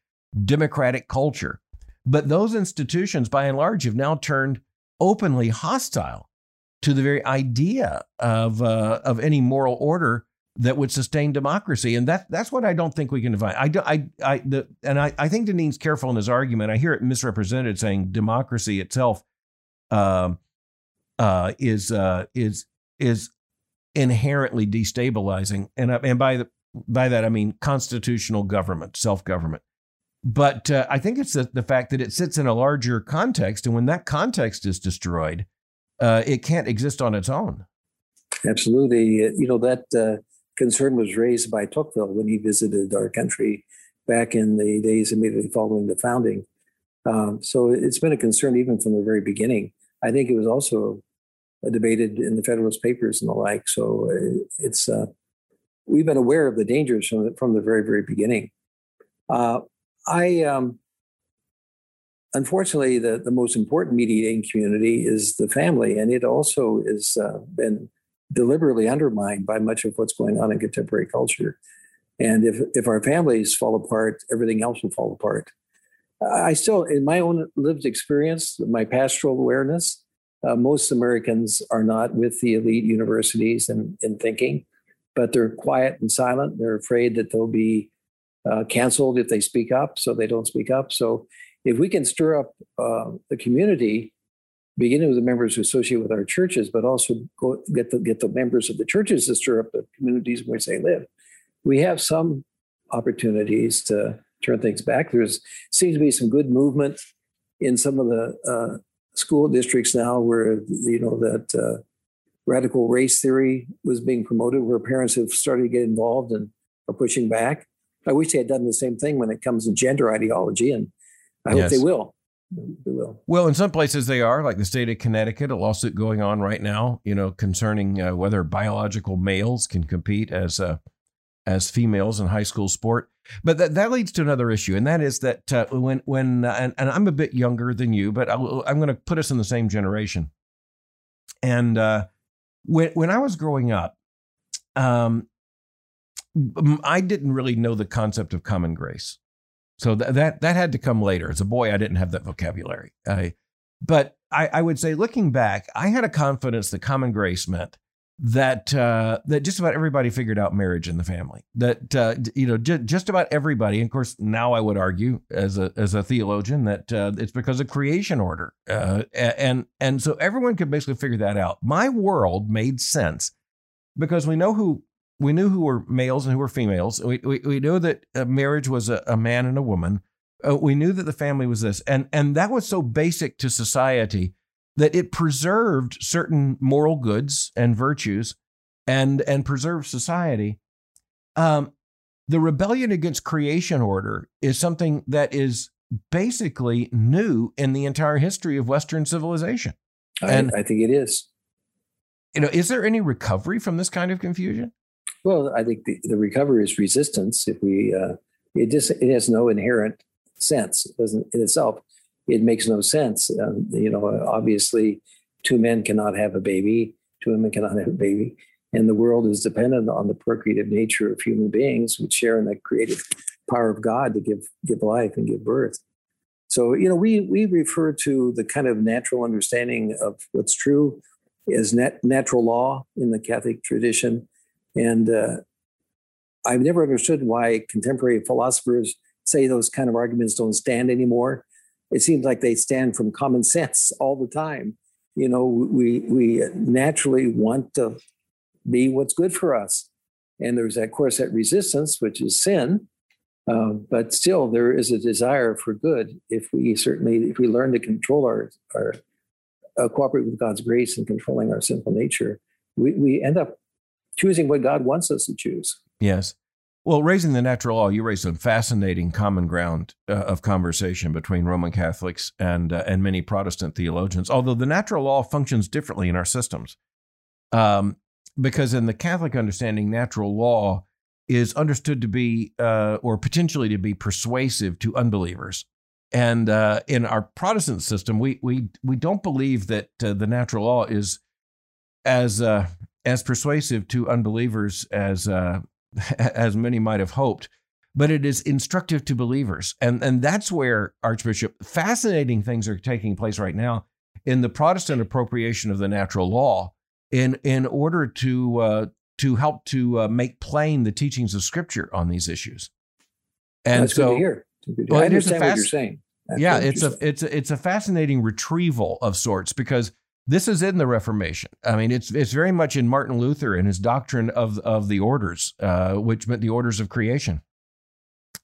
democratic culture. But those institutions, by and large, have now turned openly hostile to the very idea of uh, of any moral order that would sustain democracy, and that that's what I don't think we can define. I I I the, and I, I think Deneen's careful in his argument. I hear it misrepresented, saying democracy itself um, uh, is uh, is is inherently destabilizing, and and by the by that I mean constitutional government, self government. But uh, I think it's the, the fact that it sits in a larger context. And when that context is destroyed, uh, it can't exist on its own. Absolutely. Uh, you know, that uh, concern was raised by Tocqueville when he visited our country back in the days immediately following the founding. Um, so it's been a concern even from the very beginning. I think it was also debated in the Federalist Papers and the like. So uh, it's uh, we've been aware of the dangers from the, from the very very beginning. Uh, I um, unfortunately the, the most important mediating community is the family, and it also has uh, been deliberately undermined by much of what's going on in contemporary culture. And if if our families fall apart, everything else will fall apart. I still, in my own lived experience, my pastoral awareness, uh, most Americans are not with the elite universities in, in thinking, but they're quiet and silent. They're afraid that they'll be uh, canceled if they speak up, so they don't speak up. So if we can stir up uh, the community, beginning with the members who associate with our churches, but also go, get the get the members of the churches to stir up the communities in which they live, we have some opportunities to turn things back. There's seems to be some good movement in some of the uh, school districts now, where you know that uh, radical race theory was being promoted, where parents have started to get involved and are pushing back. I wish they had done the same thing when it comes to gender ideology, and I hope yes. they will. Will. Well, in some places they are, like the state of Connecticut, a lawsuit going on right now, you know, concerning uh, whether biological males can compete as uh, as females in high school sport. But that, that leads to another issue, and that is that uh, when when uh, and, and, I'm a bit younger than you, but i am going to put us in the same generation. And uh, when when I was growing up, um, I didn't really know the concept of common grace. So th- that that had to come later. As a boy, I didn't have that vocabulary. I, but I, I, would say, looking back, I had a confidence that common grace meant that uh, that just about everybody figured out marriage in the family. That uh, you know, j- just about everybody. And of course, now I would argue, as a as a theologian, that uh, it's because of creation order, uh, and and so everyone could basically figure that out. My world made sense because we know who we knew who were males and who were females. We, we, we knew that marriage was a, a, man and a woman. Uh, we knew that the family was this. And, and that was so basic to society that it preserved certain moral goods and virtues and, and preserved society. Um, the rebellion against creation order is something that is basically new in the entire history of Western civilization. I, and I think it is. You know, is there any recovery from this kind of confusion? Well, I think the, the recovery is resistance. If we, uh, it just it has no inherent sense. It doesn't in itself. It makes no sense. Um, you know, obviously, two men cannot have a baby. Two women cannot have a baby, and the world is dependent on the procreative nature of human beings, which share in the creative power of God to give give life and give birth. So, you know, we we refer to the kind of natural understanding of what's true as nat- natural law in the Catholic tradition, and uh, I've never understood why contemporary philosophers say those kind of arguments don't stand anymore. It seems like they stand from common sense all the time. You know, we we naturally want to be what's good for us, and there's of course that resistance, which is sin. Uh, but still, there is a desire for good if we certainly if we learn to control our our uh, cooperate with God's grace in controlling our sinful nature, we, we end up choosing what God wants us to choose. Yes. Well, raising the natural law, you raised some fascinating common ground uh, of conversation between Roman Catholics and uh, and many Protestant theologians. Although the natural law functions differently in our systems, um, because in the Catholic understanding, natural law is understood to be uh, or potentially to be persuasive to unbelievers. And uh, in our Protestant system, we we we don't believe that uh, the natural law is as uh, as persuasive to unbelievers as uh, as many might have hoped, but it is instructive to believers. And, and that's where, Archbishop, fascinating things are taking place right now in the Protestant appropriation of the natural law in, in order to, uh, to help to uh, make plain the teachings of Scripture on these issues. And That's so, good. Good hear. I understand fast, what you're saying. That's yeah, it's a it's a, it's a fascinating retrieval of sorts because this is in the Reformation. I mean, it's it's very much in Martin Luther and his doctrine of of the orders, uh, which meant the orders of creation.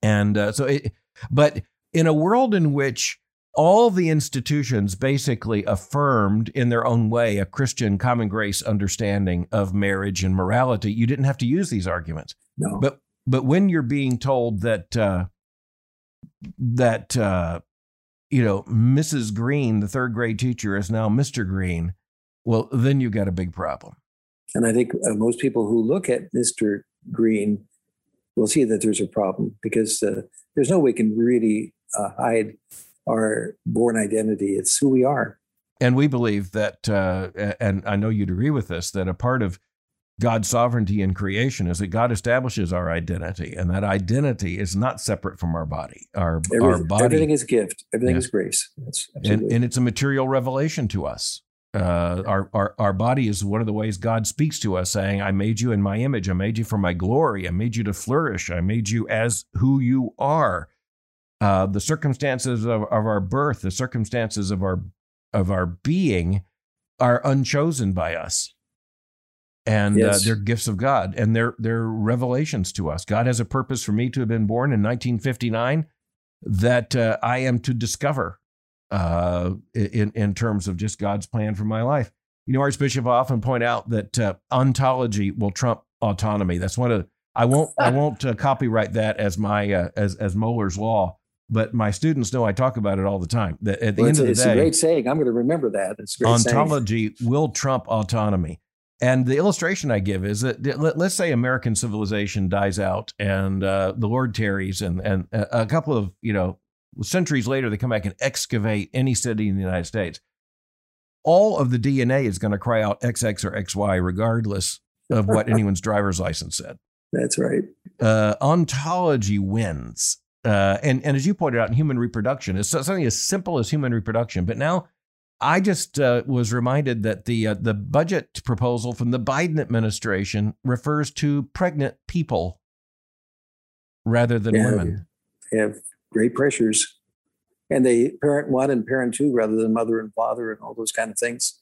And uh, so, it, but in a world in which all the institutions basically affirmed in their own way a Christian common grace understanding of marriage and morality, you didn't have to use these arguments. No. But but when you're being told that uh, that uh, you know, Mrs. Green, the third grade teacher, is now Mr. Green, well, then you've got a big problem. And I think uh, most people who look at Mr. Green will see that there's a problem because uh, there's no way we can really uh, hide our born identity. It's who we are. And we believe that, uh, and I know you'd agree with this, that a part of God's sovereignty in creation is that God establishes our identity, and that identity is not separate from our body. Our, everything, our body, everything is gift. Everything is grace. And, and, it's a material revelation to us. Uh, our, our our body is one of the ways God speaks to us, saying, "I made you in my image. I made you for my glory. I made you to flourish. I made you as who you are." Uh, the circumstances of, of our birth, the circumstances of our of our being, are unchosen by us and uh, yes. uh, they're gifts of God and they're they're revelations to us. God has a purpose for me to have been born in 1959 that uh, I am to discover uh, in in terms of just God's plan for my life. You know, Archbishop I often point out that uh, ontology will trump autonomy. That's one of I won't I won't uh, copyright that as my as as Mohler's law. But my students know I talk about it all the time. That at the well, end of the it's day, it's a great saying. I'm going to remember that. It's ontology saying. will trump autonomy. And the illustration I give is that let's say American civilization dies out and uh, the Lord tarries, and, and a couple of you know centuries later they come back and excavate any city in the United States. All of the DNA is going to cry out XX or XY, regardless of what anyone's driver's license said. That's right. Uh, ontology wins. Uh, and, and as you pointed out in human reproduction, it's something as simple as human reproduction. But now I just uh, was reminded that the uh, the budget proposal from the Biden administration refers to pregnant people rather than yeah, women. They have great pressures, and they parent one and parent two rather than mother and father and all those kind of things.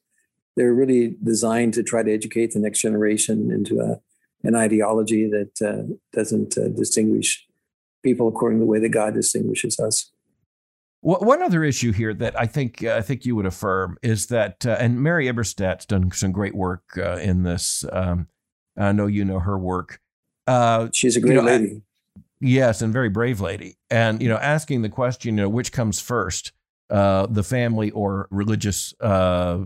They're really designed to try to educate the next generation into a an ideology that uh, doesn't uh, distinguish people according to the way that God distinguishes us. One other issue here that I think uh, I think you would affirm is that, uh, and Mary Eberstadt's done some great work uh, in this. Um, I know you know her work. Uh, She's a great you know, lady. yes, and very brave lady. And you know, asking the question, you know, which comes first, uh, the family or religious uh,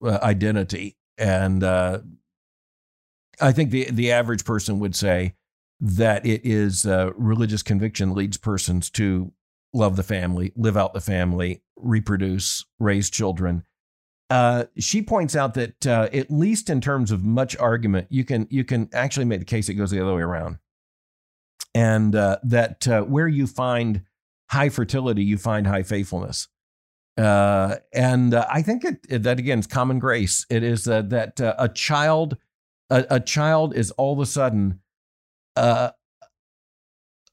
identity? And I think the the average person would say that it is uh, religious conviction leads persons to love the family, live out the family, reproduce, raise children. Uh, she points out that uh, at least in terms of much argument, you can you can actually make the case it goes the other way around, and uh, that uh, where you find high fertility, you find high faithfulness. Uh, and uh, I think it, that again is common grace. It is that a child, a, a, child is all of a sudden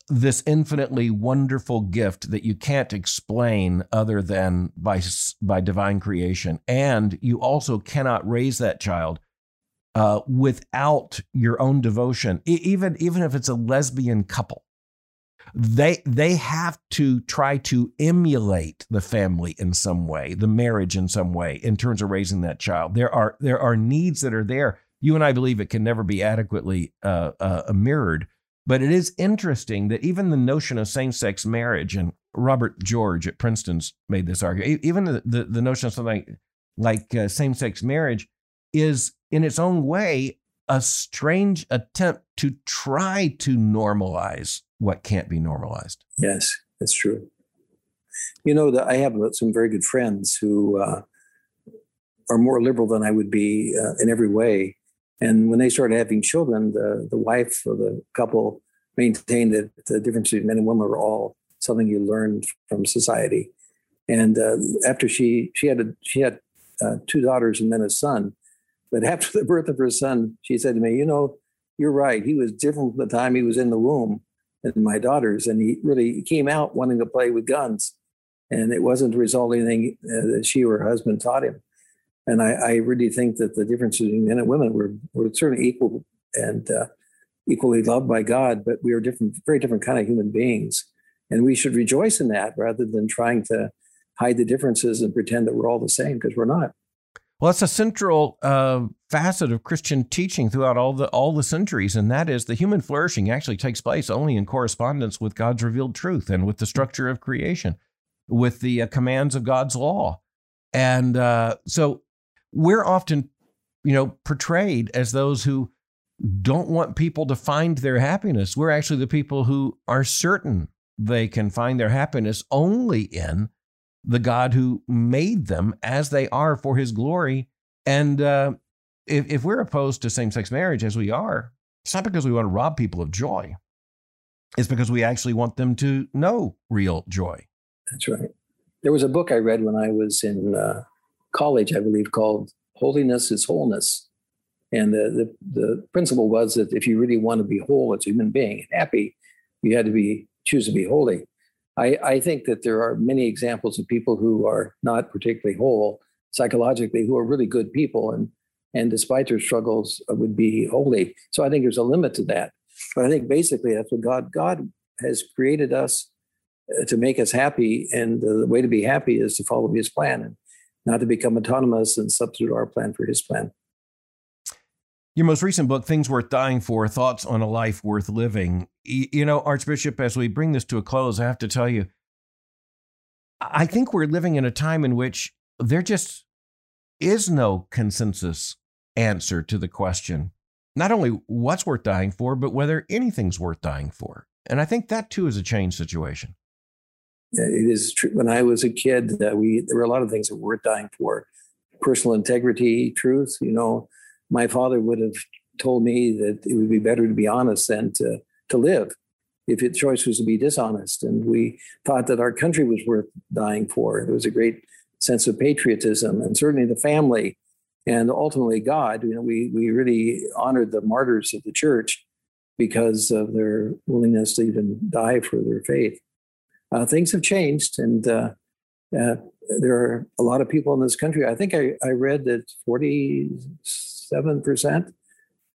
this infinitely wonderful gift that you can't explain other than by by divine creation. And you also cannot raise that child uh, without your own devotion even even if it's a lesbian couple. They they have to try to emulate the family in some way the marriage in some way in terms of raising that child. There are there are needs that are there. You and i believe it can never be adequately uh, uh, mirrored but it is interesting that even the notion of same sex marriage, and Robert George at Princeton's made this argument, even the, the, the notion of something like, like uh, same sex marriage is in its own way a strange attempt to try to normalize what can't be normalized. Yes, that's true. You know, that I have some very good friends who uh, are more liberal than I would be uh, in every way. And when they started having children, the, the wife of the couple maintained that the difference between men and women were all something you learn from society. And uh, after she she had a, she had uh, two daughters and then a son, but after the birth of her son, she said to me, "You know, you're right. He was different from the time he was in the womb than my daughters, and he really came out wanting to play with guns, and it wasn't the result of anything uh, that she or her husband taught him." And I, I, really think that the differences between men and women were, were certainly equal and uh, equally loved by God, but we are different, very different kind of human beings. And we should rejoice in that rather than trying to hide the differences and pretend that we're all the same because we're not. Well, that's a central uh, facet of Christian teaching throughout all the all the centuries, and that is the human flourishing actually takes place only in correspondence with God's revealed truth and with the structure of creation, with the uh, commands of God's law, and uh, so we're often, you know, portrayed as those who don't want people to find their happiness. We're actually the people who are certain they can find their happiness only in the God who made them as they are for his glory. And uh, if, if we're opposed to same sex marriage as we are, it's not because we want to rob people of joy. It's because we actually want them to know real joy. That's right. There was a book I read when I was in uh, college, I believe, called Holiness is Wholeness. And the, the, the principle was that if you really want to be whole as a human being, and happy, you had to be choose to be holy. I, I think that there are many examples of people who are not particularly whole psychologically, who are really good people, and and despite their struggles, uh, would be holy. So I think there's a limit to that. But I think basically that's what God God has created us uh, to make us happy, and the way to be happy is to follow His plan and not to become autonomous and substitute our plan for His plan. Your most recent book, Things Worth Dying For Thoughts on a Life Worth Living. You know, Archbishop, as we bring this to a close, I have to tell you, I think we're living in a time in which there just is no consensus answer to the question not only what's worth dying for, but whether anything's worth dying for. And I think that too is a changed situation. It is true. When I was a kid, uh, we there were a lot of things that were worth dying for: personal integrity, truth. You know, my father would have told me that it would be better to be honest than to, to live if the choice was to be dishonest. And we thought that our country was worth dying for. There was a great sense of patriotism and certainly the family and ultimately God. You know, we, we really honored the martyrs of the church because of their willingness to even die for their faith. Uh, things have changed, and uh, uh, there are a lot of people in this country. I think I, I read that 40 7%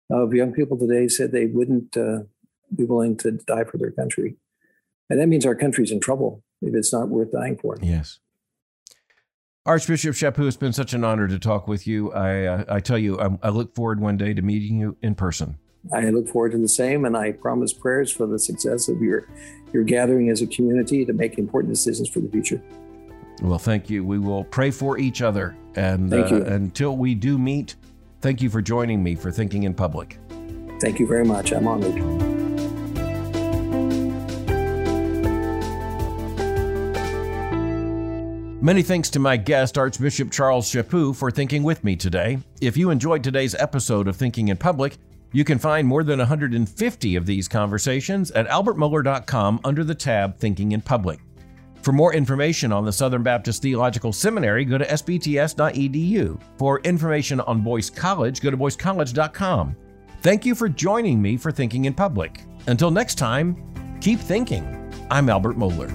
of young people today said they wouldn't uh, be willing to die for their country. And that means our country's in trouble if it's not worth dying for. Yes. Archbishop Chaput, it's been such an honor to talk with you. I, uh, I tell you, I, I look forward one day to meeting you in person. I look forward to the same, and I promise prayers for the success of your, your gathering as a community to make important decisions for the future. Well, thank you. We will pray for each other. And thank you. Uh, until we do meet, Thank you for joining me for Thinking in Public. Thank you very much. I'm honored. Many thanks to my guest, Archbishop Charles Chaput, for thinking with me today. If you enjoyed today's episode of Thinking in Public, you can find more than 150 of these conversations at albertmohler.com under the tab Thinking in Public. For more information on the Southern Baptist Theological Seminary, go to sbts.edu. For information on Boyce College, go to boycecollege.com. Thank you for joining me for Thinking in Public. Until next time, keep thinking. I'm Albert Mohler.